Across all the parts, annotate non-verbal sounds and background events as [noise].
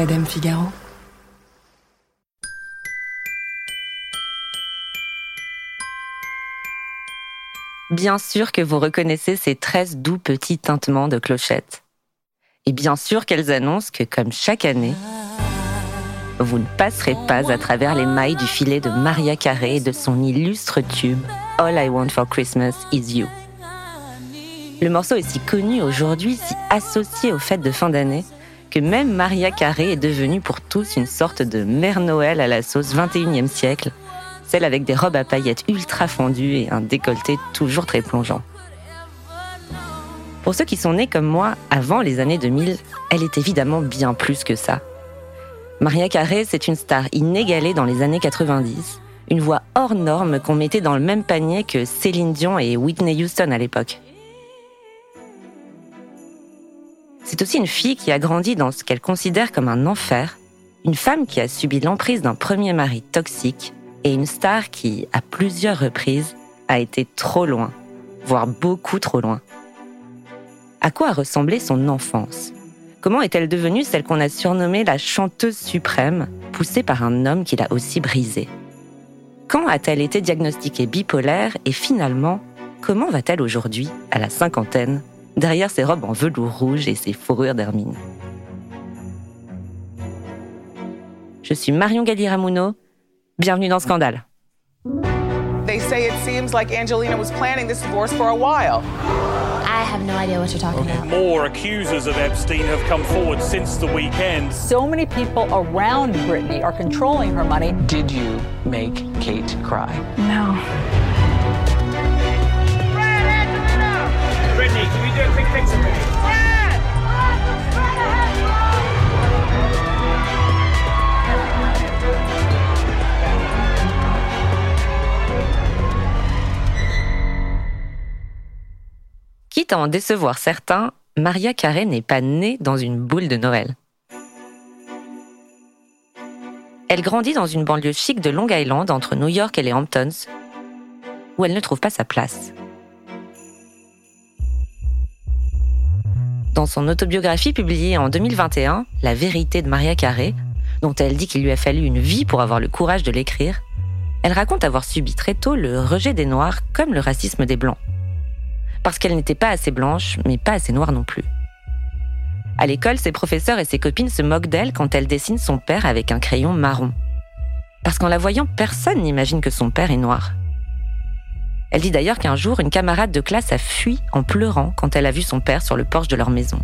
Madame Figaro. Bien sûr que vous reconnaissez ces 13 doux petits tintements de clochettes. Et bien sûr qu'elles annoncent que, comme chaque année, vous ne passerez pas à travers les mailles du filet de Maria Carey et de son illustre tube All I Want for Christmas is You. Le morceau est si connu aujourd'hui, si associé aux fêtes de fin d'année, que même Maria Carey est devenue pour tous une sorte de mère Noël à la sauce 21e siècle, celle avec des robes à paillettes ultra fendues et un décolleté toujours très plongeant. Pour ceux qui sont nés comme moi avant les années 2000, elle est évidemment bien plus que ça. Maria Carey, c'est une star inégalée dans les années 90, une voix hors norme qu'on mettait dans le même panier que Céline Dion et Whitney Houston à l'époque. C'est aussi une fille qui a grandi dans ce qu'elle considère comme un enfer, une femme qui a subi l'emprise d'un premier mari toxique et une star qui, à plusieurs reprises, a été trop loin, voire beaucoup trop loin. À quoi a ressemblé son enfance? Comment est-elle devenue celle qu'on a surnommée la chanteuse suprême, poussée par un homme qui l'a aussi brisée? Quand a-t-elle été diagnostiquée bipolaire et finalement, comment va-t-elle aujourd'hui, à la cinquantaine, derrière ses robes en velours rouge et ses fourrures d'hermine. Je suis Marion Galli-Ramuno. Bienvenue dans Scandale. They say it seems like Angelina was planning this divorce for a while. I have no idea what you're talking about. More accusers of Epstein have come forward since the weekend. So many people around Britney are controlling her money. Did you make Kate cry? No. Quitte à en décevoir certains, Maria Carey n'est pas née dans une boule de Noël. Elle grandit dans une banlieue chic de Long Island entre New York et les Hamptons, où elle ne trouve pas sa place. Dans son autobiographie publiée en 2021, La vérité de Maria Carey, dont elle dit qu'il lui a fallu une vie pour avoir le courage de l'écrire, elle raconte avoir subi très tôt le rejet des Noirs comme le racisme des Blancs. Parce qu'elle n'était pas assez blanche, mais pas assez noire non plus. À l'école, ses professeurs et ses copines se moquent d'elle quand elle dessine son père avec un crayon marron. Parce qu'en la voyant, personne n'imagine que son père est noir. Elle dit d'ailleurs qu'un jour, une camarade de classe a fui en pleurant quand elle a vu son père sur le porche de leur maison.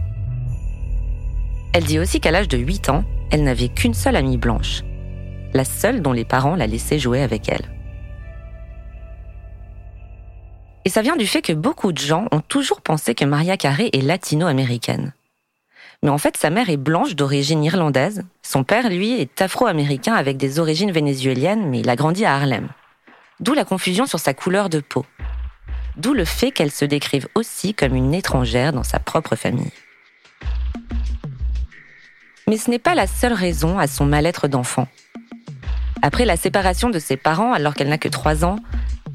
Elle dit aussi qu'à l'âge de 8 ans, elle n'avait qu'une seule amie blanche, la seule dont les parents la laissaient jouer avec elle. Et ça vient du fait que beaucoup de gens ont toujours pensé que Maria Carey est latino-américaine. Mais en fait, sa mère est blanche d'origine irlandaise, son père, lui, est afro-américain avec des origines vénézuéliennes, mais il a grandi à Harlem. D'où la confusion sur sa couleur de peau. D'où le fait qu'elle se décrive aussi comme une étrangère dans sa propre famille. Mais ce n'est pas la seule raison à son mal-être d'enfant. Après la séparation de ses parents alors qu'elle n'a que 3 ans,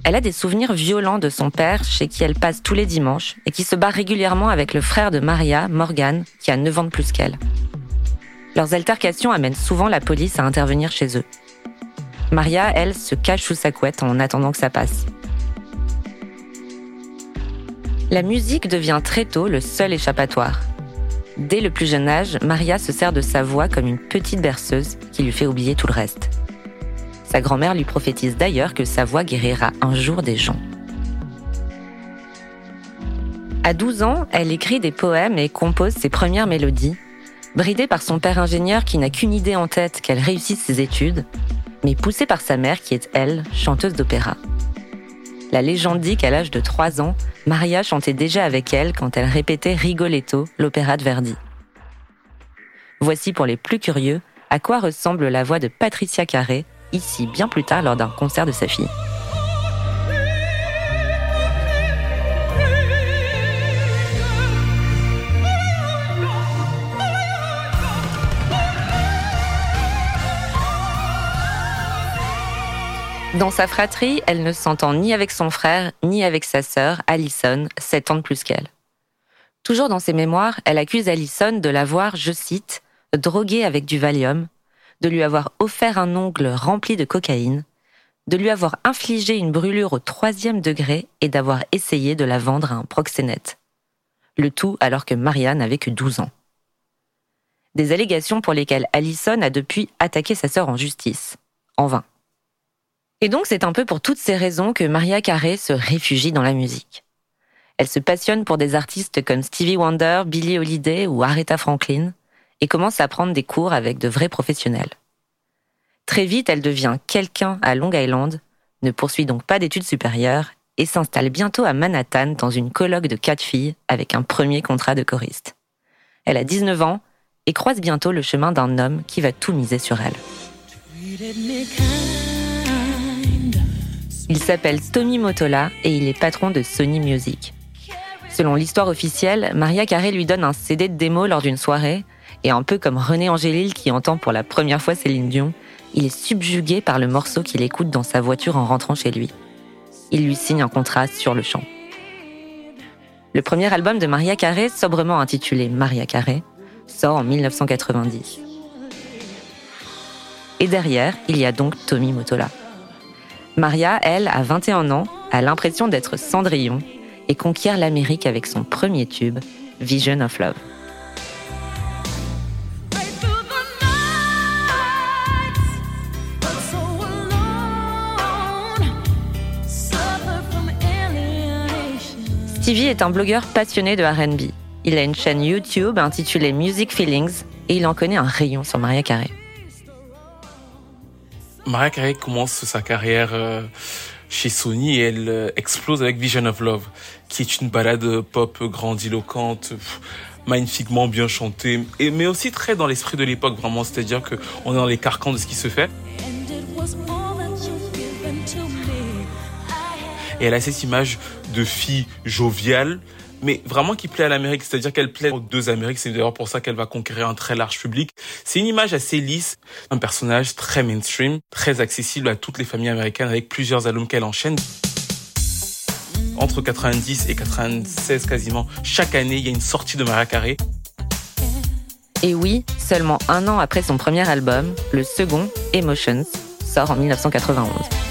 elle a des souvenirs violents de son père chez qui elle passe tous les dimanches et qui se bat régulièrement avec le frère de Maria, Morgan, qui a 9 ans de plus qu'elle. Leurs altercations amènent souvent la police à intervenir chez eux. Maria, elle, se cache sous sa couette en attendant que ça passe. La musique devient très tôt le seul échappatoire. Dès le plus jeune âge, Maria se sert de sa voix comme une petite berceuse qui lui fait oublier tout le reste. Sa grand-mère lui prophétise d'ailleurs que sa voix guérira un jour des gens. À 12 ans, elle écrit des poèmes et compose ses premières mélodies. Bridée par son père ingénieur qui n'a qu'une idée en tête qu'elle réussisse ses études, mais poussée par sa mère qui est, elle, chanteuse d'opéra. La légende dit qu'à l'âge de 3 ans, Maria chantait déjà avec elle quand elle répétait Rigoletto, l'opéra de Verdi. Voici pour les plus curieux à quoi ressemble la voix de Patricia Carré, ici bien plus tard lors d'un concert de sa fille. Dans sa fratrie, elle ne s'entend ni avec son frère, ni avec sa sœur, Allison, 7 ans de plus qu'elle. Toujours dans ses mémoires, elle accuse Allison de l'avoir, je cite, drogué avec du Valium, de lui avoir offert un ongle rempli de cocaïne, de lui avoir infligé une brûlure au troisième degré et d'avoir essayé de la vendre à un proxénète. Le tout alors que Maria n'avait que 12 ans. Des allégations pour lesquelles Allison a depuis attaqué sa sœur en justice. En vain. Et donc c'est un peu pour toutes ces raisons que Maria Carey se réfugie dans la musique. Elle se passionne pour des artistes comme Stevie Wonder, Billie Holiday ou Aretha Franklin et commence à prendre des cours avec de vrais professionnels. Très vite, elle devient quelqu'un à Long Island, ne poursuit donc pas d'études supérieures et s'installe bientôt à Manhattan dans une colloque de quatre filles avec un premier contrat de choriste. Elle a 19 ans et croise bientôt le chemin d'un homme qui va tout miser sur elle. Il s'appelle Tommy Motola et il est patron de Sony Music. Selon l'histoire officielle, Maria Carey lui donne un CD de démo lors d'une soirée et un peu comme René Angélil qui entend pour la première fois Céline Dion, il est subjugué par le morceau qu'il écoute dans sa voiture en rentrant chez lui. Il lui signe un contrat sur le champ. Le premier album de Maria Carey, sobrement intitulé Maria Carey, sort en 1990. Et derrière, il y a donc Tommy Motola. Maria, elle, a 21 ans, a l'impression d'être Cendrillon et conquiert l'Amérique avec son premier tube, Vision of Love. Stevie est un blogueur passionné de RB. Il a une chaîne YouTube intitulée Music Feelings et il en connaît un rayon sur Maria Carey. Maria Carey commence sa carrière euh, chez Sony et elle euh, explose avec Vision of Love, qui est une balade pop grandiloquente, magnifiquement bien chantée, et, mais aussi très dans l'esprit de l'époque vraiment, c'est-à-dire que on est dans les carcans de ce qui se fait. Et elle a cette image de fille joviale, mais vraiment qui plaît à l'Amérique, c'est-à-dire qu'elle plaît aux deux Amériques. C'est d'ailleurs pour ça qu'elle va conquérir un très large public. C'est une image assez lisse, un personnage très mainstream, très accessible à toutes les familles américaines avec plusieurs albums qu'elle enchaîne. Entre 90 et 96 quasiment, chaque année, il y a une sortie de Mariah Carey. Et oui, seulement un an après son premier album, le second, Emotions, sort en 1991.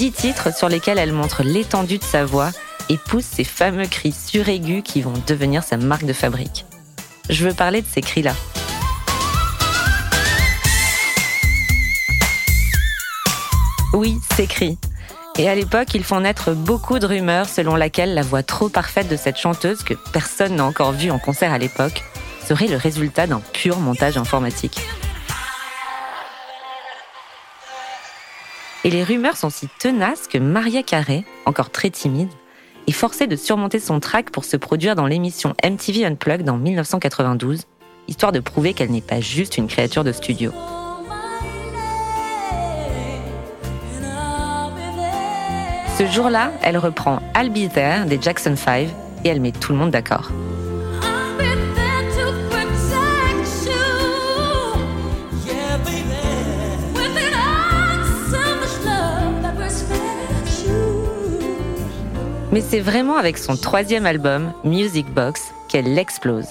Dix titres sur lesquels elle montre l'étendue de sa voix et pousse ses fameux cris suraigus qui vont devenir sa marque de fabrique. Je veux parler de ces cris-là. Oui, ces cris. Et à l'époque, ils font naître beaucoup de rumeurs selon laquelle la voix trop parfaite de cette chanteuse, que personne n'a encore vue en concert à l'époque, serait le résultat d'un pur montage informatique. Et les rumeurs sont si tenaces que Maria Carey, encore très timide, est forcée de surmonter son trac pour se produire dans l'émission MTV Unplugged en 1992, histoire de prouver qu'elle n'est pas juste une créature de studio. Ce jour-là, elle reprend I'll des Jackson 5 et elle met tout le monde d'accord. Mais c'est vraiment avec son troisième album, Music Box, qu'elle explose.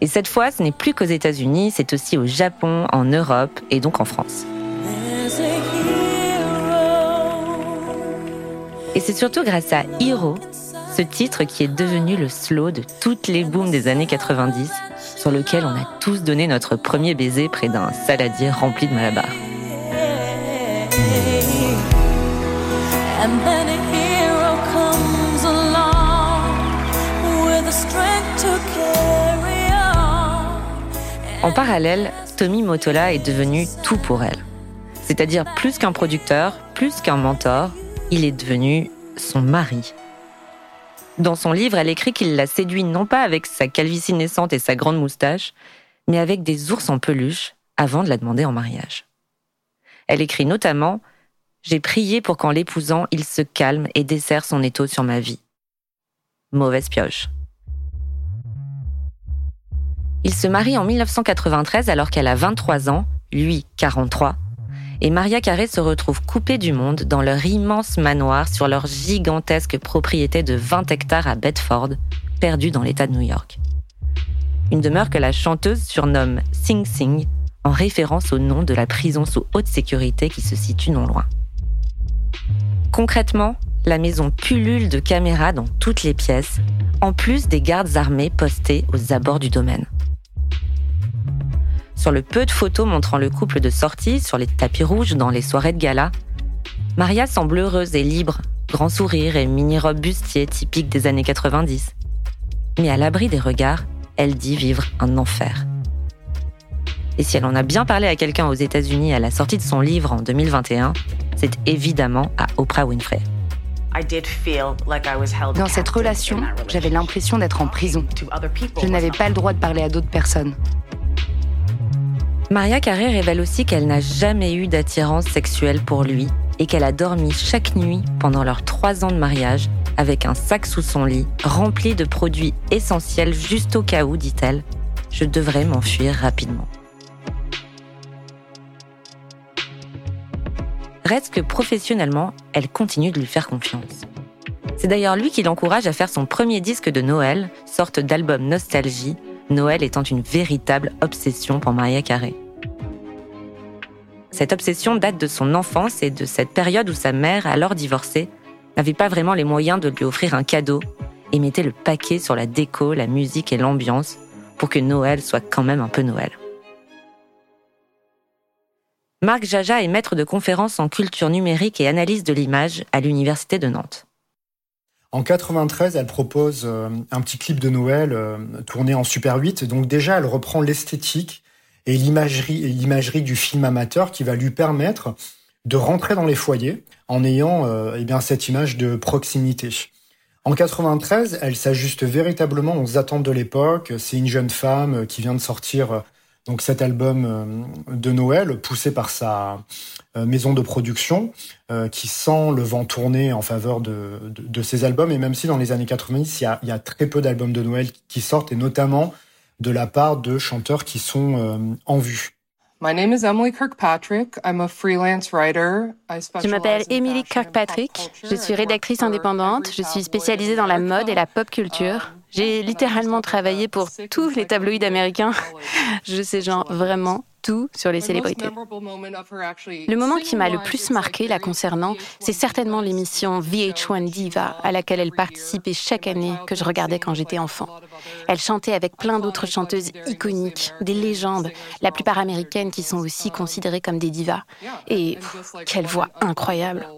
Et cette fois, ce n'est plus qu'aux États-Unis, c'est aussi au Japon, en Europe et donc en France. Et c'est surtout grâce à Hero, ce titre qui est devenu le slow de toutes les booms des années 90, sur lequel on a tous donné notre premier baiser près d'un saladier rempli de malabar. En parallèle, Tommy Motola est devenu tout pour elle. C'est-à-dire plus qu'un producteur, plus qu'un mentor, il est devenu son mari. Dans son livre, elle écrit qu'il la séduit non pas avec sa calvitie naissante et sa grande moustache, mais avec des ours en peluche avant de la demander en mariage. Elle écrit notamment J'ai prié pour qu'en l'épousant, il se calme et dessert son étau sur ma vie. Mauvaise pioche. Il se marie en 1993 alors qu'elle a 23 ans, lui 43, et Maria Carey se retrouve coupée du monde dans leur immense manoir sur leur gigantesque propriété de 20 hectares à Bedford, perdue dans l'État de New York. une demeure que la chanteuse surnomme Sing Sing, en référence au nom de la prison sous haute sécurité qui se situe non loin. Concrètement, la maison pullule de caméras dans toutes les pièces, en plus des gardes armés postés aux abords du domaine. Sur le peu de photos montrant le couple de sortie sur les tapis rouges dans les soirées de gala, Maria semble heureuse et libre, grand sourire et mini-robe bustier typique des années 90. Mais à l'abri des regards, elle dit vivre un enfer. Et si elle en a bien parlé à quelqu'un aux États-Unis à la sortie de son livre en 2021, c'est évidemment à Oprah Winfrey. Dans cette relation, j'avais l'impression d'être en prison. Je n'avais pas le droit de parler à d'autres personnes. Maria Carré révèle aussi qu'elle n'a jamais eu d'attirance sexuelle pour lui et qu'elle a dormi chaque nuit pendant leurs trois ans de mariage avec un sac sous son lit rempli de produits essentiels juste au cas où, dit-elle. Je devrais m'enfuir rapidement. Reste que professionnellement, elle continue de lui faire confiance. C'est d'ailleurs lui qui l'encourage à faire son premier disque de Noël, sorte d'album Nostalgie, Noël étant une véritable obsession pour Maria Carré. Cette obsession date de son enfance et de cette période où sa mère, alors divorcée, n'avait pas vraiment les moyens de lui offrir un cadeau et mettait le paquet sur la déco, la musique et l'ambiance pour que Noël soit quand même un peu Noël. Marc Jaja est maître de conférences en culture numérique et analyse de l'image à l'Université de Nantes. En 93, elle propose euh, un petit clip de Noël euh, tourné en Super 8. Donc déjà, elle reprend l'esthétique et l'imagerie, du film amateur qui va lui permettre de rentrer dans les foyers en ayant euh, eh bien cette image de proximité. En 93, elle s'ajuste véritablement aux attentes de l'époque. C'est une jeune femme qui vient de sortir donc cet album euh, de Noël, poussé par sa euh, maison de production, euh, qui sent le vent tourner en faveur de, de, ses albums. Et même si dans les années 90, il y a, il y a très peu d'albums de Noël qui sortent, et notamment de la part de chanteurs qui sont en vue. My name is Emily Kirkpatrick. I'm a freelance writer. Je m'appelle Emily Kirkpatrick. Je suis rédactrice indépendante. Je suis spécialisée dans la mode et la pop culture. J'ai littéralement travaillé pour tous les tabloïds américains. [laughs] Je sais genre vraiment tout sur les célébrités. Le moment qui m'a le plus marqué la concernant, c'est certainement l'émission VH1 Diva à laquelle elle participait chaque année que je regardais quand j'étais enfant. Elle chantait avec plein d'autres chanteuses iconiques, des légendes, la plupart américaines qui sont aussi considérées comme des divas. Et quelle voix incroyable.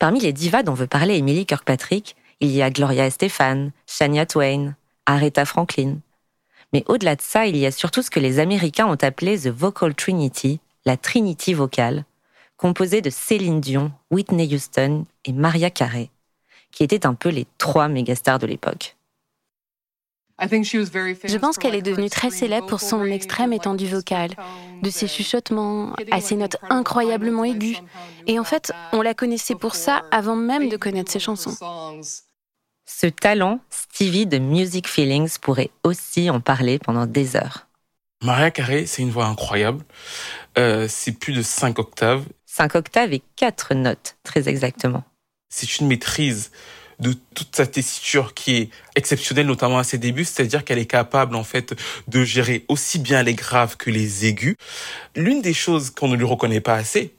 Parmi les divas dont veut parler Emily Kirkpatrick, il y a Gloria Estefan, Shania Twain, Aretha Franklin. Mais au-delà de ça, il y a surtout ce que les Américains ont appelé The Vocal Trinity, la Trinity vocale, composée de Céline Dion, Whitney Houston et Maria Carey, qui étaient un peu les trois mégastars de l'époque. Je pense qu'elle est devenue très célèbre pour son extrême étendue vocale, de ses chuchotements à ses notes incroyablement aiguës. Et en fait, on la connaissait pour ça avant même de connaître ses chansons. Ce talent, Stevie de Music Feelings pourrait aussi en parler pendant des heures. Maria Carey, c'est une voix incroyable. Euh, c'est plus de 5 octaves. 5 octaves et 4 notes, très exactement. C'est une maîtrise de toute sa tessiture qui est exceptionnelle, notamment à ses débuts, c'est-à-dire qu'elle est capable en fait de gérer aussi bien les graves que les aigus. L'une des choses qu'on ne lui reconnaît pas assez,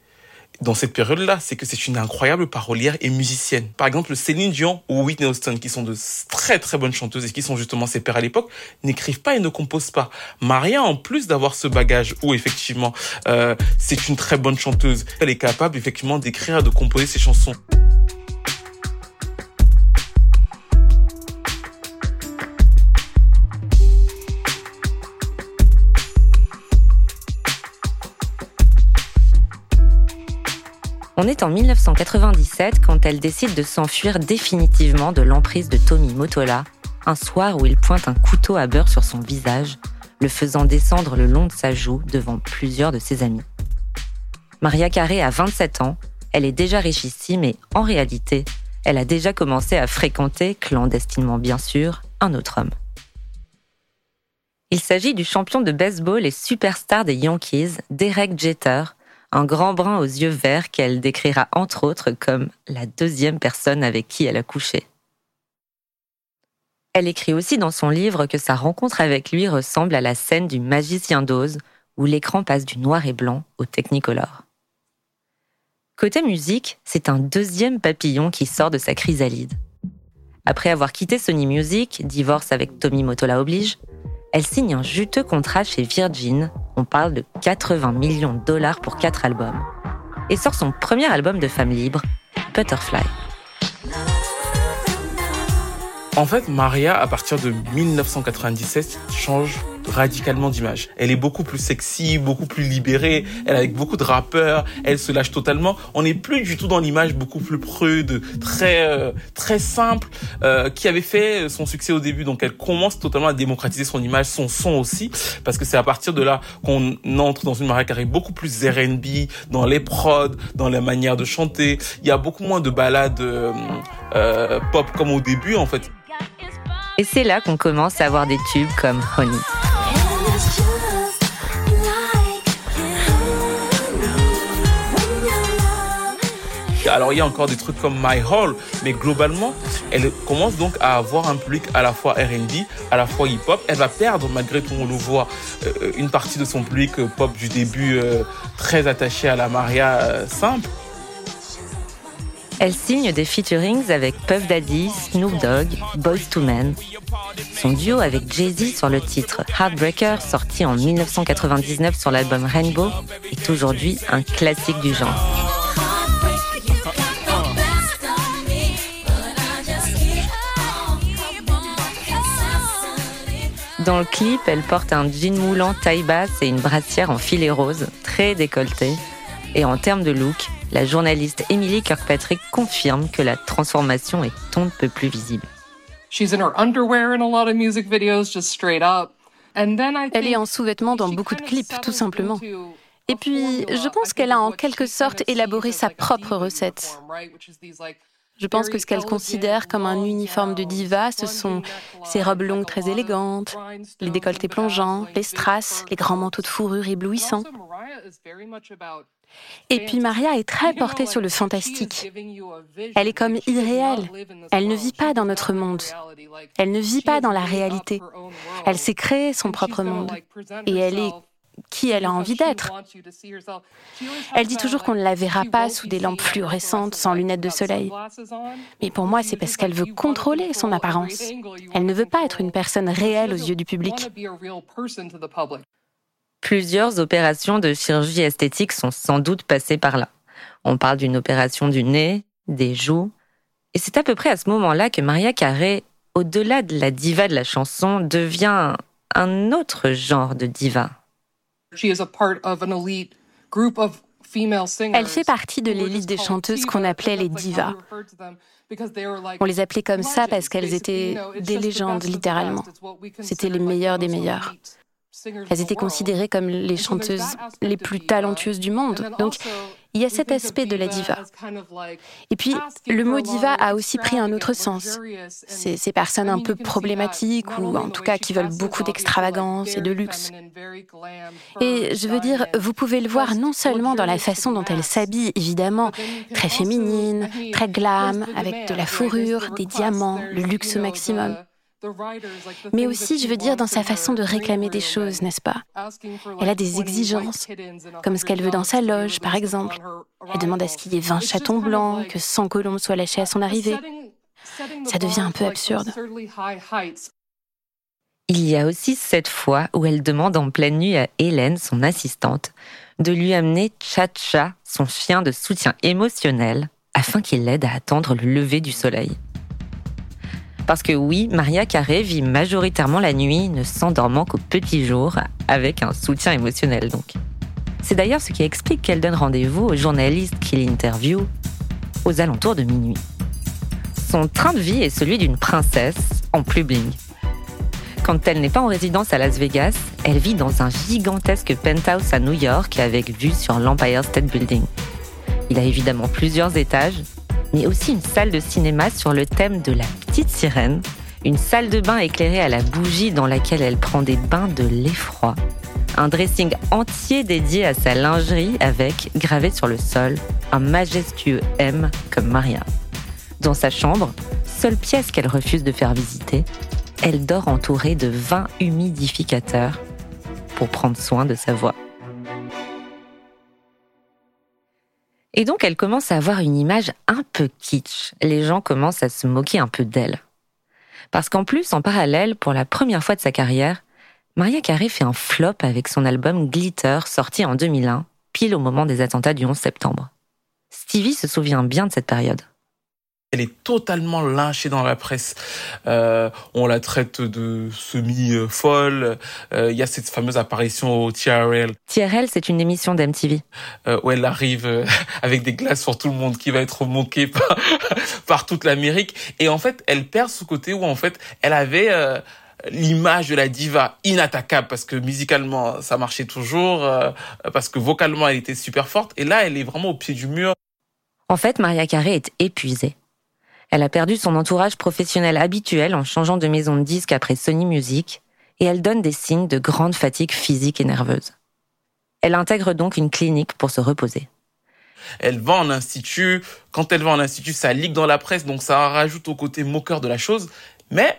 dans cette période-là, c'est que c'est une incroyable parolière et musicienne. Par exemple, Céline Dion ou Whitney Houston, qui sont de très très bonnes chanteuses et qui sont justement ses pères à l'époque, n'écrivent pas et ne composent pas. Maria, en plus d'avoir ce bagage où effectivement euh, c'est une très bonne chanteuse, elle est capable effectivement d'écrire et de composer ses chansons. On est en 1997 quand elle décide de s'enfuir définitivement de l'emprise de Tommy Motola, un soir où il pointe un couteau à beurre sur son visage, le faisant descendre le long de sa joue devant plusieurs de ses amis. Maria Carré a 27 ans, elle est déjà richissime et en réalité, elle a déjà commencé à fréquenter, clandestinement bien sûr, un autre homme. Il s'agit du champion de baseball et superstar des Yankees, Derek Jeter, un grand brun aux yeux verts qu'elle décrira entre autres comme la deuxième personne avec qui elle a couché. Elle écrit aussi dans son livre que sa rencontre avec lui ressemble à la scène du magicien d'Oz, où l'écran passe du noir et blanc au technicolor. Côté musique, c'est un deuxième papillon qui sort de sa chrysalide. Après avoir quitté Sony Music, divorce avec Tommy Motola oblige, elle signe un juteux contrat chez Virgin, on parle de 80 millions de dollars pour quatre albums, et sort son premier album de femme libre, Butterfly. En fait, Maria, à partir de 1997, change radicalement d'image. Elle est beaucoup plus sexy, beaucoup plus libérée, elle est avec beaucoup de rappeurs, elle se lâche totalement. On n'est plus du tout dans l'image beaucoup plus prude, très euh, très simple, euh, qui avait fait son succès au début. Donc elle commence totalement à démocratiser son image, son son aussi, parce que c'est à partir de là qu'on entre dans une Maria Carey beaucoup plus R&B, dans les prods, dans la manière de chanter. Il y a beaucoup moins de ballades euh, pop comme au début en fait. Et c'est là qu'on commence à avoir des tubes comme Honey. Alors il y a encore des trucs comme My Hall, mais globalement, elle commence donc à avoir un public à la fois R&B, à la fois hip-hop. Elle va perdre, malgré tout, on le voit, euh, une partie de son public euh, pop du début euh, très attaché à la Maria simple. Elle signe des featurings avec Puff Daddy, Snoop Dogg, Boyz II Men. Son duo avec Jay-Z sur le titre Heartbreaker, sorti en 1999 sur l'album Rainbow, est aujourd'hui un classique du genre. Dans le clip, elle porte un jean moulant taille basse et une brassière en filet rose, très décolletée. Et en termes de look, la journaliste Emily Kirkpatrick confirme que la transformation est on ne peut plus visible. Elle est en sous-vêtements dans beaucoup de clips, tout simplement. Et puis, je pense qu'elle a en quelque sorte élaboré sa propre recette. Je pense que ce qu'elle considère comme un uniforme de diva, ce sont ses robes longues très élégantes, les décolletés plongeants, les strass, les grands manteaux de fourrure éblouissants. Et puis Maria est très portée sur le fantastique. Elle est comme irréelle. Elle ne vit pas dans notre monde. Elle ne vit pas dans la réalité. Elle s'est créée son propre monde. Et elle est qui elle a envie d'être. Elle dit toujours qu'on ne la verra pas sous des lampes fluorescentes sans lunettes de soleil. Mais pour moi, c'est parce qu'elle veut contrôler son apparence. Elle ne veut pas être une personne réelle aux yeux du public. Plusieurs opérations de chirurgie esthétique sont sans doute passées par là. On parle d'une opération du nez, des joues. Et c'est à peu près à ce moment-là que Maria Carey, au-delà de la diva de la chanson, devient un autre genre de diva. Elle fait partie de l'élite des chanteuses qu'on appelait les divas. On les appelait comme ça parce qu'elles étaient des légendes, littéralement. C'était les meilleures des meilleures. Elles étaient considérées comme les chanteuses les plus talentueuses du monde. Donc, il y a cet aspect de la diva. Et puis, le mot diva a aussi pris un autre sens. Ces personnes un peu problématiques ou en tout cas qui veulent beaucoup d'extravagance et de luxe. Et je veux dire, vous pouvez le voir non seulement dans la façon dont elles s'habillent, évidemment, très féminine, très glam, avec de la fourrure, des diamants, le luxe au maximum. Mais aussi, je veux dire, dans sa façon de réclamer des choses, n'est-ce pas? Elle a des exigences, comme ce qu'elle veut dans sa loge, par exemple. Elle demande à ce qu'il y ait 20 chatons blancs, que 100 colombes soient lâchées à son arrivée. Ça devient un peu absurde. Il y a aussi cette fois où elle demande en pleine nuit à Hélène, son assistante, de lui amener Cha-Cha, son chien de soutien émotionnel, afin qu'il l'aide à attendre le lever du soleil. Parce que oui, Maria Carré vit majoritairement la nuit, ne s'endormant qu'au petit jour, avec un soutien émotionnel donc. C'est d'ailleurs ce qui explique qu'elle donne rendez-vous aux journalistes qui l'interviewent aux alentours de minuit. Son train de vie est celui d'une princesse en plus bling. Quand elle n'est pas en résidence à Las Vegas, elle vit dans un gigantesque penthouse à New York avec vue sur l'Empire State Building. Il a évidemment plusieurs étages, mais aussi une salle de cinéma sur le thème de la petite sirène, une salle de bain éclairée à la bougie dans laquelle elle prend des bains de l'effroi, un dressing entier dédié à sa lingerie avec, gravé sur le sol, un majestueux M comme Maria. Dans sa chambre, seule pièce qu'elle refuse de faire visiter, elle dort entourée de 20 humidificateurs pour prendre soin de sa voix. Et donc elle commence à avoir une image un peu kitsch. Les gens commencent à se moquer un peu d'elle. Parce qu'en plus, en parallèle, pour la première fois de sa carrière, Maria Carey fait un flop avec son album Glitter sorti en 2001, pile au moment des attentats du 11 septembre. Stevie se souvient bien de cette période. Elle est totalement lynchée dans la presse. Euh, on la traite de semi-folle. Euh, il y a cette fameuse apparition au TRL. TRL, c'est une émission d'MTV. Euh, où elle arrive euh, [laughs] avec des glaces sur tout le monde qui va être moqué par, [laughs] par toute l'Amérique. Et en fait, elle perd ce côté où en fait, elle avait euh, l'image de la diva inattaquable parce que musicalement ça marchait toujours, euh, parce que vocalement elle était super forte. Et là, elle est vraiment au pied du mur. En fait, Maria Carey est épuisée. Elle a perdu son entourage professionnel habituel en changeant de maison de disque après Sony Music et elle donne des signes de grande fatigue physique et nerveuse. Elle intègre donc une clinique pour se reposer. Elle va en institut. Quand elle va en institut, ça ligue dans la presse, donc ça rajoute au côté moqueur de la chose. Mais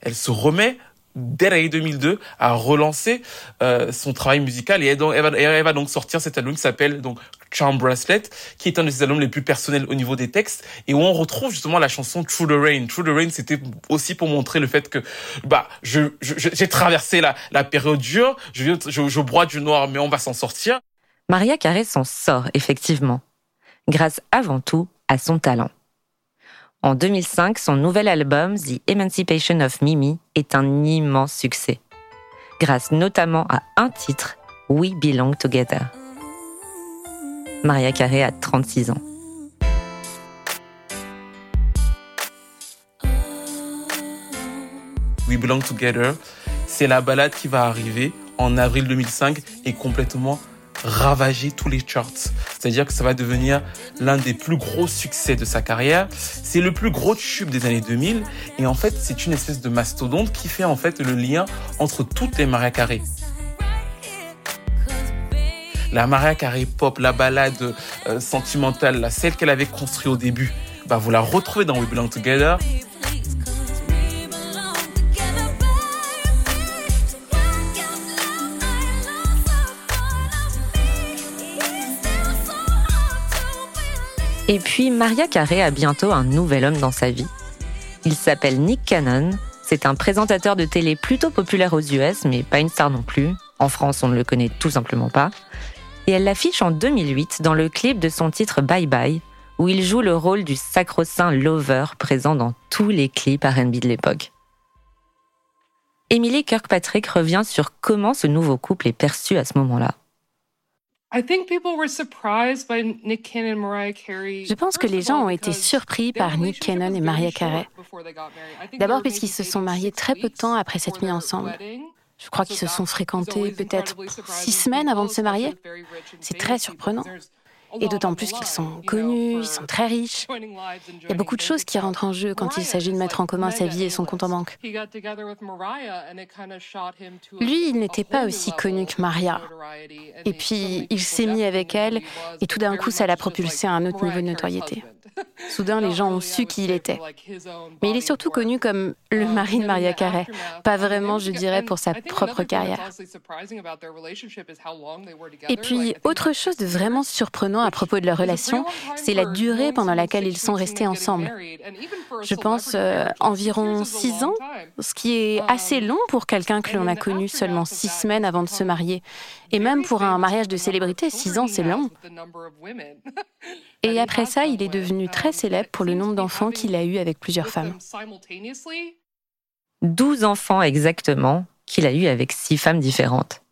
elle se remet dès l'année 2002 à relancer euh, son travail musical et elle, va, donc sortir cet album qui s'appelle donc Charm Bracelet, qui est un de ses albums les plus personnels au niveau des textes et où on retrouve justement la chanson Through the Rain. Through the Rain, c'était aussi pour montrer le fait que bah je j'ai traversé la, la période dure, je, je, je broie du noir, mais on va s'en sortir. Maria Carey s'en sort effectivement, grâce avant tout à son talent. En 2005, son nouvel album, The Emancipation of Mimi, est un immense succès, grâce notamment à un titre, We Belong Together. Maria Carey a 36 ans. We Belong Together, c'est la balade qui va arriver en avril 2005 et complètement ravager tous les charts. C'est-à-dire que ça va devenir l'un des plus gros succès de sa carrière. C'est le plus gros tube des années 2000 et en fait, c'est une espèce de mastodonte qui fait en fait le lien entre toutes les Maria Carey. La Maria Carey pop, la balade euh, sentimentale, la celle qu'elle avait construite au début, bah vous la retrouvez dans We Belong Together. Et puis Maria Carey a bientôt un nouvel homme dans sa vie. Il s'appelle Nick Cannon. C'est un présentateur de télé plutôt populaire aux US, mais pas une star non plus. En France, on ne le connaît tout simplement pas. Et elle l'affiche en 2008 dans le clip de son titre Bye Bye, où il joue le rôle du sacro-saint lover présent dans tous les clips R&B de l'époque. Emily Kirkpatrick revient sur comment ce nouveau couple est perçu à ce moment-là. Je pense que les gens ont été surpris par Nick Cannon et Mariah Carey. D'abord puisqu'ils se sont mariés très peu de temps après s'être mis ensemble. Je crois qu'ils se sont fréquentés peut-être six semaines avant de se marier. C'est très surprenant. Et d'autant plus qu'ils sont connus, ils sont très riches. Il y a beaucoup de choses qui rentrent en jeu quand il s'agit de mettre en commun sa vie et son compte en banque. Lui, il n'était pas aussi connu que Maria. Et puis, il s'est mis avec elle, et tout d'un coup, ça l'a propulsé à un autre niveau de notoriété. Soudain, les gens ont su qui il était. Mais il est surtout connu comme le mari de Maria Carey, pas vraiment, je dirais, pour sa propre carrière. Et puis, autre chose de vraiment surprenant à propos de leur relation, c'est la durée pendant laquelle ils sont restés ensemble. Je pense euh, environ six ans, ce qui est assez long pour quelqu'un que l'on a connu seulement six semaines avant de se marier. Et même pour un mariage de célébrité, six ans, c'est long. Et après ça, il est devenu très célèbre pour le nombre d'enfants qu'il a eu avec plusieurs femmes. 12 enfants exactement qu'il a eu avec six femmes différentes.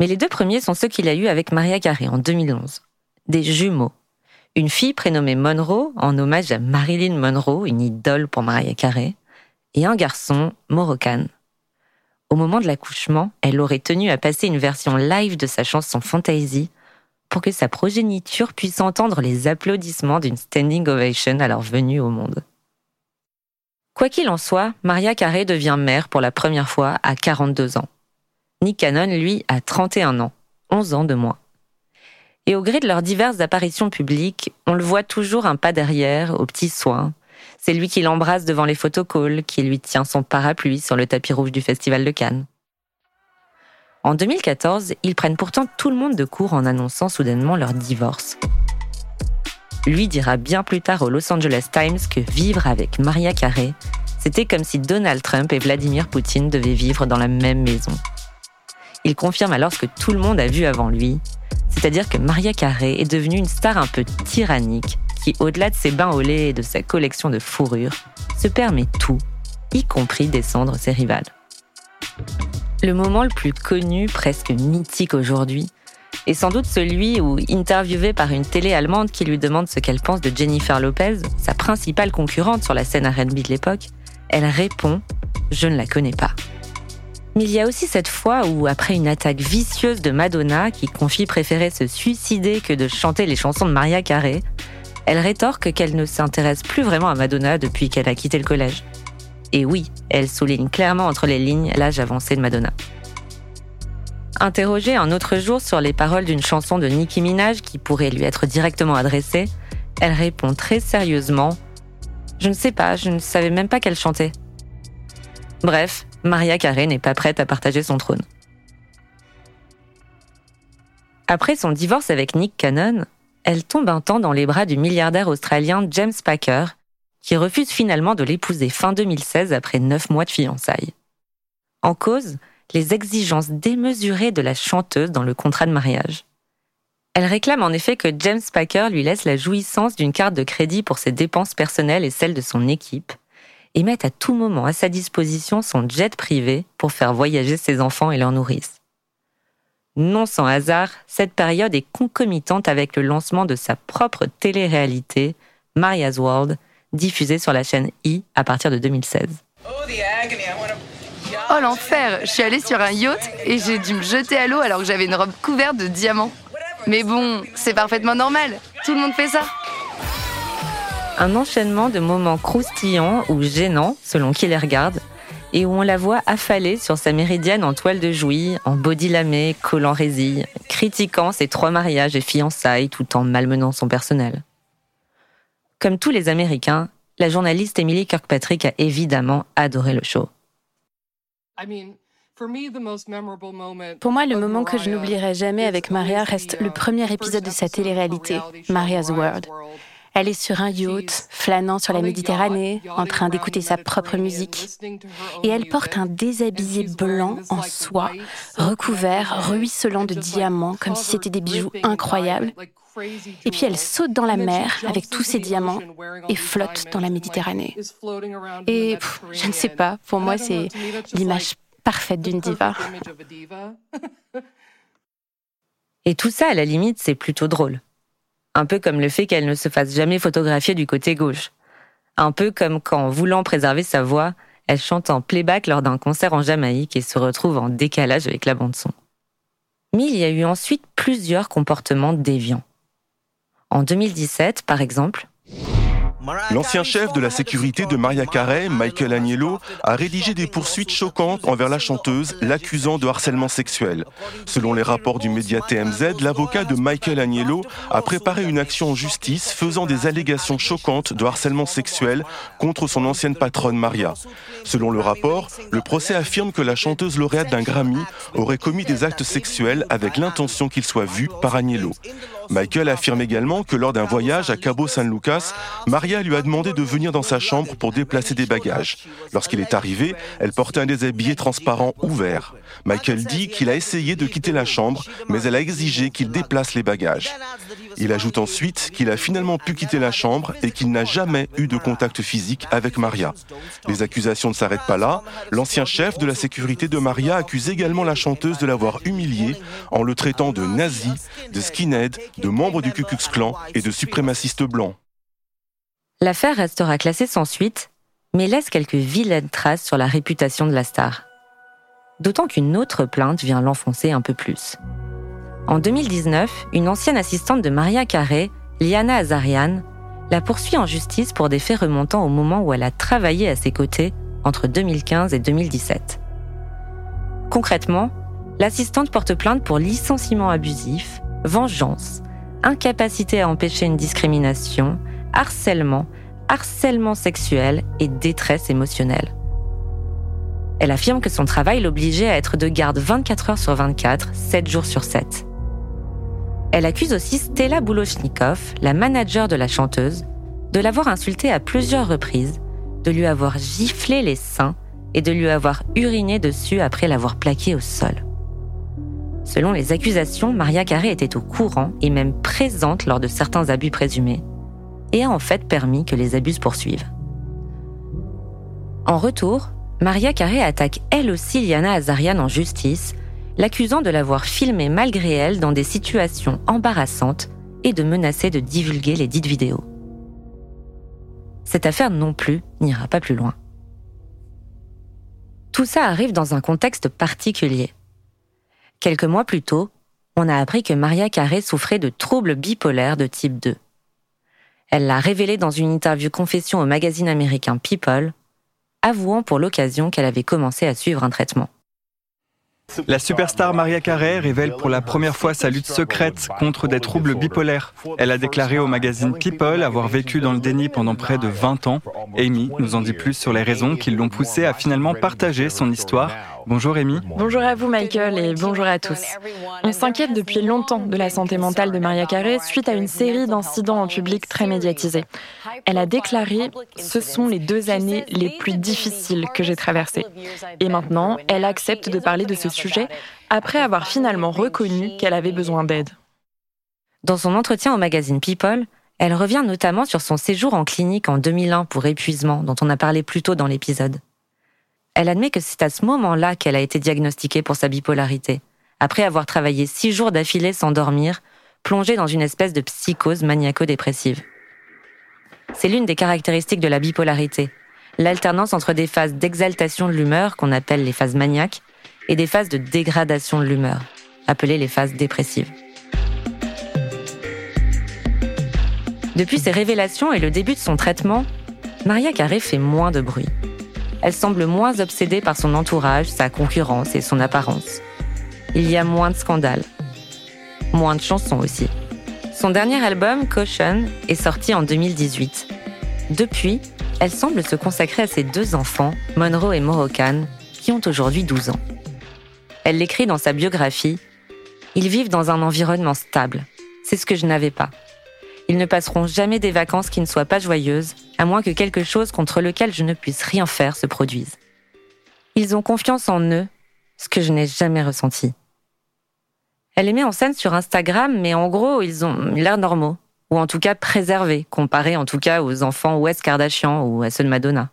Mais les deux premiers sont ceux qu'il a eu avec Maria Carey en 2011. Des jumeaux. Une fille prénommée Monroe, en hommage à Marilyn Monroe, une idole pour Maria Carey, et un garçon, Moroccan. Au moment de l'accouchement, elle aurait tenu à passer une version live de sa chanson Fantasy pour que sa progéniture puisse entendre les applaudissements d'une standing ovation à leur venue au monde. Quoi qu'il en soit, Maria Carey devient mère pour la première fois à 42 ans. Nick Cannon, lui, a 31 ans, 11 ans de moins. Et au gré de leurs diverses apparitions publiques, on le voit toujours un pas derrière, aux petits soins. C'est lui qui l'embrasse devant les photocalls, qui lui tient son parapluie sur le tapis rouge du Festival de Cannes. En 2014, ils prennent pourtant tout le monde de court en annonçant soudainement leur divorce. Lui dira bien plus tard au Los Angeles Times que vivre avec Maria Carey, c'était comme si Donald Trump et Vladimir Poutine devaient vivre dans la même maison. Il confirme alors ce que tout le monde a vu avant lui, c'est-à-dire que Maria Carey est devenue une star un peu tyrannique qui, au-delà de ses bains au lait et de sa collection de fourrures, se permet tout, y compris descendre ses rivales. Le moment le plus connu, presque mythique aujourd'hui, est sans doute celui où, interviewée par une télé allemande qui lui demande ce qu'elle pense de Jennifer Lopez, sa principale concurrente sur la scène R&B de l'époque, elle répond ⁇ Je ne la connais pas ⁇ mais il y a aussi cette fois où, après une attaque vicieuse de Madonna, qui confie préférer se suicider que de chanter les chansons de Maria Carey, elle rétorque qu'elle ne s'intéresse plus vraiment à Madonna depuis qu'elle a quitté le collège. Et oui, elle souligne clairement entre les lignes l'âge avancé de Madonna. Interrogée un autre jour sur les paroles d'une chanson de Nicki Minaj qui pourrait lui être directement adressée, elle répond très sérieusement ⁇ Je ne sais pas, je ne savais même pas qu'elle chantait. Bref, Maria Carey n'est pas prête à partager son trône. Après son divorce avec Nick Cannon, elle tombe un temps dans les bras du milliardaire australien James Packer, qui refuse finalement de l'épouser fin 2016 après neuf mois de fiançailles. En cause, les exigences démesurées de la chanteuse dans le contrat de mariage. Elle réclame en effet que James Packer lui laisse la jouissance d'une carte de crédit pour ses dépenses personnelles et celles de son équipe, et met à tout moment à sa disposition son jet privé pour faire voyager ses enfants et leur nourrice. Non sans hasard, cette période est concomitante avec le lancement de sa propre télé-réalité, Maria's World, diffusée sur la chaîne E à partir de 2016. Oh l'enfer Je suis allée sur un yacht et j'ai dû me jeter à l'eau alors que j'avais une robe couverte de diamants. Mais bon, c'est parfaitement normal. Tout le monde fait ça un enchaînement de moments croustillants ou gênants, selon qui les regarde, et où on la voit affalée sur sa méridienne en toile de jouy, en body lamé, collant résille, critiquant ses trois mariages et fiançailles tout en malmenant son personnel. Comme tous les Américains, la journaliste Emily Kirkpatrick a évidemment adoré le show. Pour moi, le moment que je n'oublierai jamais avec Maria reste le premier épisode de sa télé-réalité, Maria's World. Elle est sur un yacht, flânant sur la Méditerranée, en train d'écouter sa propre musique. Et elle porte un déshabillé blanc en soie, recouvert, ruisselant de diamants, comme si c'était des bijoux incroyables. Et puis elle saute dans la mer avec tous ses diamants et flotte dans la Méditerranée. Et je ne sais pas, pour moi c'est l'image parfaite d'une diva. [laughs] Et tout ça, à la limite, c'est plutôt drôle. Un peu comme le fait qu'elle ne se fasse jamais photographier du côté gauche. Un peu comme quand, voulant préserver sa voix, elle chante en playback lors d'un concert en Jamaïque et se retrouve en décalage avec la bande-son. Mais il y a eu ensuite plusieurs comportements déviants. En 2017, par exemple, L'ancien chef de la sécurité de Maria Carey, Michael Agnello, a rédigé des poursuites choquantes envers la chanteuse, l'accusant de harcèlement sexuel. Selon les rapports du média TMZ, l'avocat de Michael Agnello a préparé une action en justice faisant des allégations choquantes de harcèlement sexuel contre son ancienne patronne Maria. Selon le rapport, le procès affirme que la chanteuse lauréate d'un Grammy aurait commis des actes sexuels avec l'intention qu'il soit vu par Agnello. Michael affirme également que lors d'un voyage à Cabo San Lucas, Maria lui a demandé de venir dans sa chambre pour déplacer des bagages. Lorsqu'il est arrivé, elle portait un déshabillé transparent ouvert. Michael dit qu'il a essayé de quitter la chambre, mais elle a exigé qu'il déplace les bagages. Il ajoute ensuite qu'il a finalement pu quitter la chambre et qu'il n'a jamais eu de contact physique avec Maria. Les accusations ne s'arrêtent pas là. L'ancien chef de la sécurité de Maria accuse également la chanteuse de l'avoir humiliée en le traitant de nazi, de skinhead, de membre du Ku Klux Klan et de suprémaciste blanc. L'affaire restera classée sans suite, mais laisse quelques vilaines traces sur la réputation de la star. D'autant qu'une autre plainte vient l'enfoncer un peu plus. En 2019, une ancienne assistante de Maria Carey, Liana Azarian, la poursuit en justice pour des faits remontant au moment où elle a travaillé à ses côtés entre 2015 et 2017. Concrètement, l'assistante porte plainte pour licenciement abusif, vengeance, incapacité à empêcher une discrimination, harcèlement, harcèlement sexuel et détresse émotionnelle. Elle affirme que son travail l'obligeait à être de garde 24 heures sur 24, 7 jours sur 7. Elle accuse aussi Stella Boulochnikov, la manager de la chanteuse, de l'avoir insultée à plusieurs reprises, de lui avoir giflé les seins et de lui avoir uriné dessus après l'avoir plaqué au sol. Selon les accusations, Maria Carré était au courant et même présente lors de certains abus présumés, et a en fait permis que les abus se poursuivent. En retour, Maria Carré attaque elle aussi Liana Azarian en justice, l'accusant de l'avoir filmée malgré elle dans des situations embarrassantes et de menacer de divulguer les dites vidéos. Cette affaire non plus n'ira pas plus loin. Tout ça arrive dans un contexte particulier. Quelques mois plus tôt, on a appris que Maria Carré souffrait de troubles bipolaires de type 2. Elle l'a révélé dans une interview confession au magazine américain People, avouant pour l'occasion qu'elle avait commencé à suivre un traitement. La superstar Maria Carey révèle pour la première fois sa lutte secrète contre des troubles bipolaires. Elle a déclaré au magazine People avoir vécu dans le déni pendant près de 20 ans. Amy nous en dit plus sur les raisons qui l'ont poussée à finalement partager son histoire Bonjour Amy. Bonjour à vous Michael et bonjour à tous. On s'inquiète depuis longtemps de la santé mentale de Maria Carey suite à une série d'incidents en public très médiatisés. Elle a déclaré ⁇ Ce sont les deux années les plus difficiles que j'ai traversées ⁇ Et maintenant, elle accepte de parler de ce sujet après avoir finalement reconnu qu'elle avait besoin d'aide. Dans son entretien au magazine People, elle revient notamment sur son séjour en clinique en 2001 pour épuisement dont on a parlé plus tôt dans l'épisode. Elle admet que c'est à ce moment-là qu'elle a été diagnostiquée pour sa bipolarité, après avoir travaillé six jours d'affilée sans dormir, plongée dans une espèce de psychose maniaco-dépressive. C'est l'une des caractéristiques de la bipolarité, l'alternance entre des phases d'exaltation de l'humeur, qu'on appelle les phases maniaques, et des phases de dégradation de l'humeur, appelées les phases dépressives. Depuis ses révélations et le début de son traitement, Maria Carré fait moins de bruit elle semble moins obsédée par son entourage, sa concurrence et son apparence. Il y a moins de scandales. Moins de chansons aussi. Son dernier album, Caution, est sorti en 2018. Depuis, elle semble se consacrer à ses deux enfants, Monroe et Moroccan, qui ont aujourd'hui 12 ans. Elle l'écrit dans sa biographie Ils vivent dans un environnement stable. C'est ce que je n'avais pas. Ils ne passeront jamais des vacances qui ne soient pas joyeuses, à moins que quelque chose contre lequel je ne puisse rien faire se produise. Ils ont confiance en eux, ce que je n'ai jamais ressenti. Elle les met en scène sur Instagram, mais en gros, ils ont l'air normaux, ou en tout cas préservés, comparés en tout cas aux enfants Wes Kardashian ou à ceux Madonna.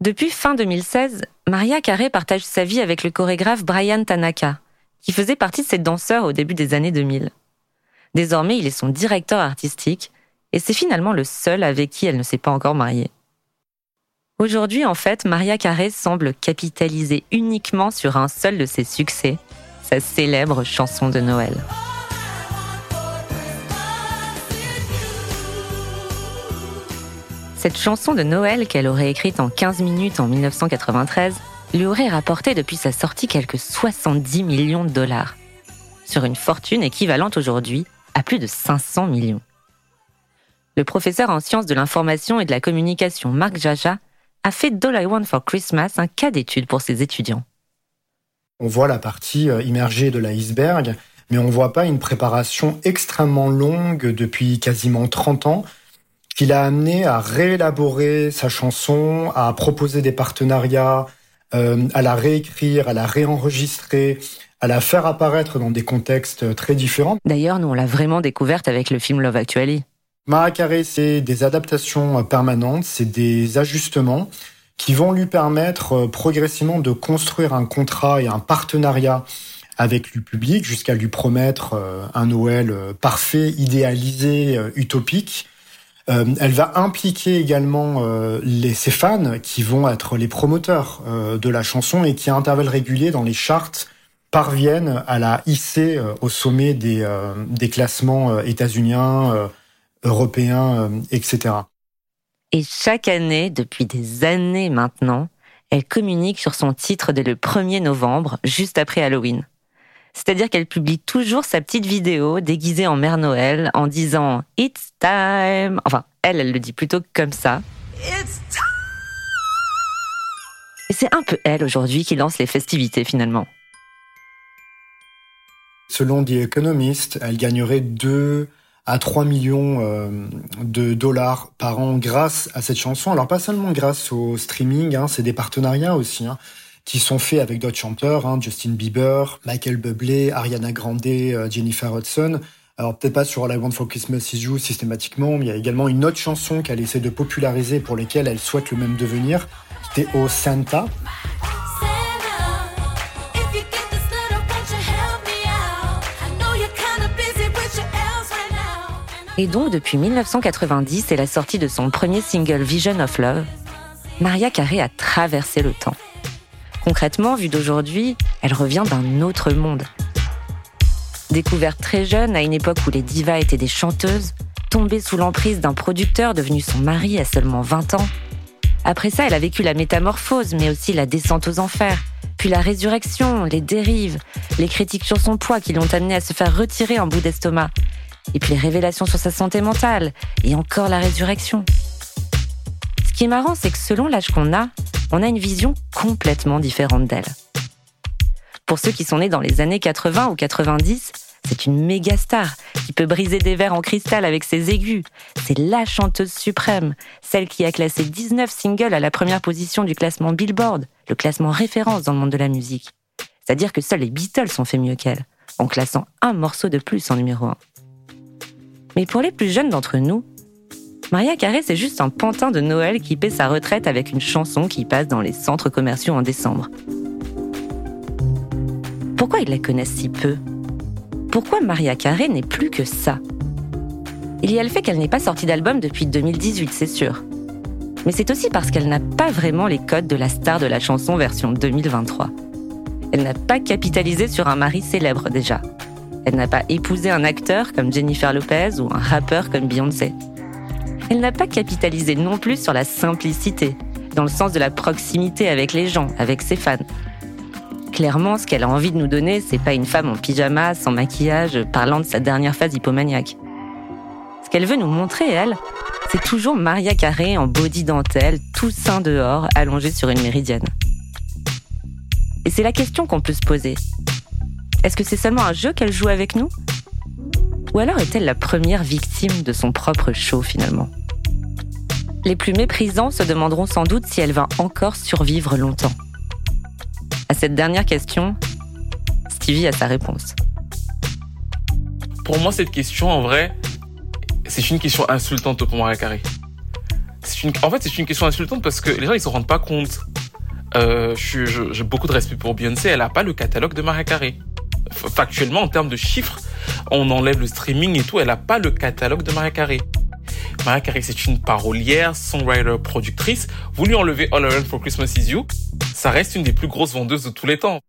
Depuis fin 2016, Maria Carey partage sa vie avec le chorégraphe Brian Tanaka, qui faisait partie de ses danseurs au début des années 2000. Désormais, il est son directeur artistique et c'est finalement le seul avec qui elle ne s'est pas encore mariée. Aujourd'hui, en fait, Maria Carré semble capitaliser uniquement sur un seul de ses succès, sa célèbre chanson de Noël. Cette chanson de Noël qu'elle aurait écrite en 15 minutes en 1993 lui aurait rapporté depuis sa sortie quelques 70 millions de dollars, sur une fortune équivalente aujourd'hui à plus de 500 millions. Le professeur en sciences de l'information et de la communication Marc Jaja a fait d'All I Want for Christmas un cas d'étude pour ses étudiants. On voit la partie euh, immergée de l'iceberg, mais on ne voit pas une préparation extrêmement longue depuis quasiment 30 ans qui l'a amené à réélaborer sa chanson, à proposer des partenariats, euh, à la réécrire, à la réenregistrer, à la faire apparaître dans des contextes très différents. D'ailleurs, nous, on l'a vraiment découverte avec le film Love Actually. Maracaré, c'est des adaptations permanentes, c'est des ajustements qui vont lui permettre euh, progressivement de construire un contrat et un partenariat avec le public jusqu'à lui promettre euh, un Noël euh, parfait, idéalisé, utopique. elle va impliquer également les, ses fans qui vont être les promoteurs de la chanson et qui à intervalles réguliers dans les charts parviennent à la hisser euh, au sommet des, euh, des classements euh, états-uniens, européens, etc. Et chaque année, depuis des années maintenant, elle communique sur son titre dès le 1er novembre, juste après Halloween. C'est-à-dire qu'elle publie toujours sa petite vidéo déguisée en Mère Noël en disant It's time. Enfin, elle, elle le dit plutôt comme ça. Et c'est un peu elle aujourd'hui qui lance les festivités finalement. Selon The Economist, elle gagnerait 2 à 3 millions euh, de dollars par an grâce à cette chanson. Alors pas seulement grâce au streaming, hein, c'est des partenariats aussi. Hein qui sont faits avec d'autres chanteurs, hein, Justin Bieber, Michael Bublé, Ariana Grande, euh, Jennifer Hudson. Alors peut-être pas sur la One for Christmas Is You systématiquement, mais il y a également une autre chanson qu'elle essaie de populariser pour lesquelles elle souhaite le même devenir. C'était au Santa. Et donc, depuis 1990 et la sortie de son premier single Vision of Love, Maria Carey a traversé le temps. Concrètement, vue d'aujourd'hui, elle revient d'un autre monde. Découverte très jeune, à une époque où les divas étaient des chanteuses, tombée sous l'emprise d'un producteur devenu son mari à seulement 20 ans. Après ça, elle a vécu la métamorphose, mais aussi la descente aux enfers, puis la résurrection, les dérives, les critiques sur son poids qui l'ont amenée à se faire retirer un bout d'estomac, et puis les révélations sur sa santé mentale, et encore la résurrection. Ce qui est marrant, c'est que selon l'âge qu'on a, on a une vision complètement différente d'elle. Pour ceux qui sont nés dans les années 80 ou 90, c'est une méga star qui peut briser des verres en cristal avec ses aigus. C'est la chanteuse suprême, celle qui a classé 19 singles à la première position du classement Billboard, le classement référence dans le monde de la musique. C'est-à-dire que seuls les Beatles ont fait mieux qu'elle, en classant un morceau de plus en numéro 1. Mais pour les plus jeunes d'entre nous, Maria Carré, c'est juste un pantin de Noël qui paie sa retraite avec une chanson qui passe dans les centres commerciaux en décembre. Pourquoi ils la connaissent si peu? Pourquoi Maria Carré n'est plus que ça? Il y a le fait qu'elle n'ait pas sorti d'album depuis 2018, c'est sûr. Mais c'est aussi parce qu'elle n'a pas vraiment les codes de la star de la chanson version 2023. Elle n'a pas capitalisé sur un mari célèbre déjà. Elle n'a pas épousé un acteur comme Jennifer Lopez ou un rappeur comme Beyoncé elle n'a pas capitalisé non plus sur la simplicité, dans le sens de la proximité avec les gens, avec ses fans. Clairement, ce qu'elle a envie de nous donner, c'est pas une femme en pyjama, sans maquillage, parlant de sa dernière phase hypomaniaque. Ce qu'elle veut nous montrer, elle, c'est toujours Maria Carré en body dentelle, tout sein dehors, allongée sur une méridienne. Et c'est la question qu'on peut se poser. Est-ce que c'est seulement un jeu qu'elle joue avec nous? Ou alors est-elle la première victime de son propre show finalement? Les plus méprisants se demanderont sans doute si elle va encore survivre longtemps. À cette dernière question, Stevie a sa réponse. Pour moi, cette question, en vrai, c'est une question insultante pour Maria. Une... En fait, c'est une question insultante parce que les gens, ils se rendent pas compte. Euh, J'ai beaucoup de respect pour Beyoncé, elle n'a pas le catalogue de Maria Carey. Factuellement, en termes de chiffres, on enlève le streaming et tout, elle n'a pas le catalogue de Maria Carey. Maria Carey, c'est une parolière, songwriter, productrice. Vous lui enlevez All Around for Christmas Is You, ça reste une des plus grosses vendeuses de tous les temps.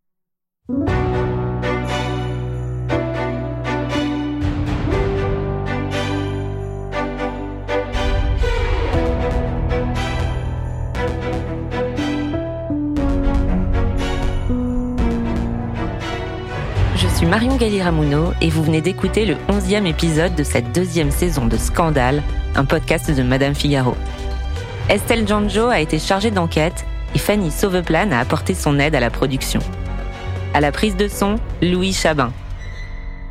Marion Galli-Ramuno et vous venez d'écouter le 11e épisode de cette deuxième saison de Scandale, un podcast de Madame Figaro. Estelle Janjo a été chargée d'enquête et Fanny Sauveplan a apporté son aide à la production. À la prise de son, Louis Chabin.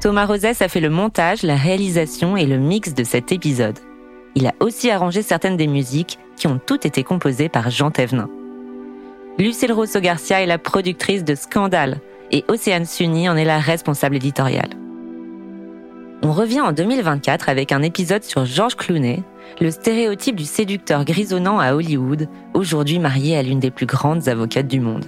Thomas Rosès a fait le montage, la réalisation et le mix de cet épisode. Il a aussi arrangé certaines des musiques qui ont toutes été composées par Jean Thévenin. Lucille Rosso-Garcia est la productrice de Scandale, et Océane Sunny en est la responsable éditoriale. On revient en 2024 avec un épisode sur George Clooney, le stéréotype du séducteur grisonnant à Hollywood, aujourd'hui marié à l'une des plus grandes avocates du monde.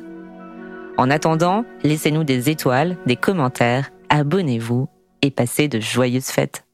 En attendant, laissez-nous des étoiles, des commentaires, abonnez-vous et passez de joyeuses fêtes.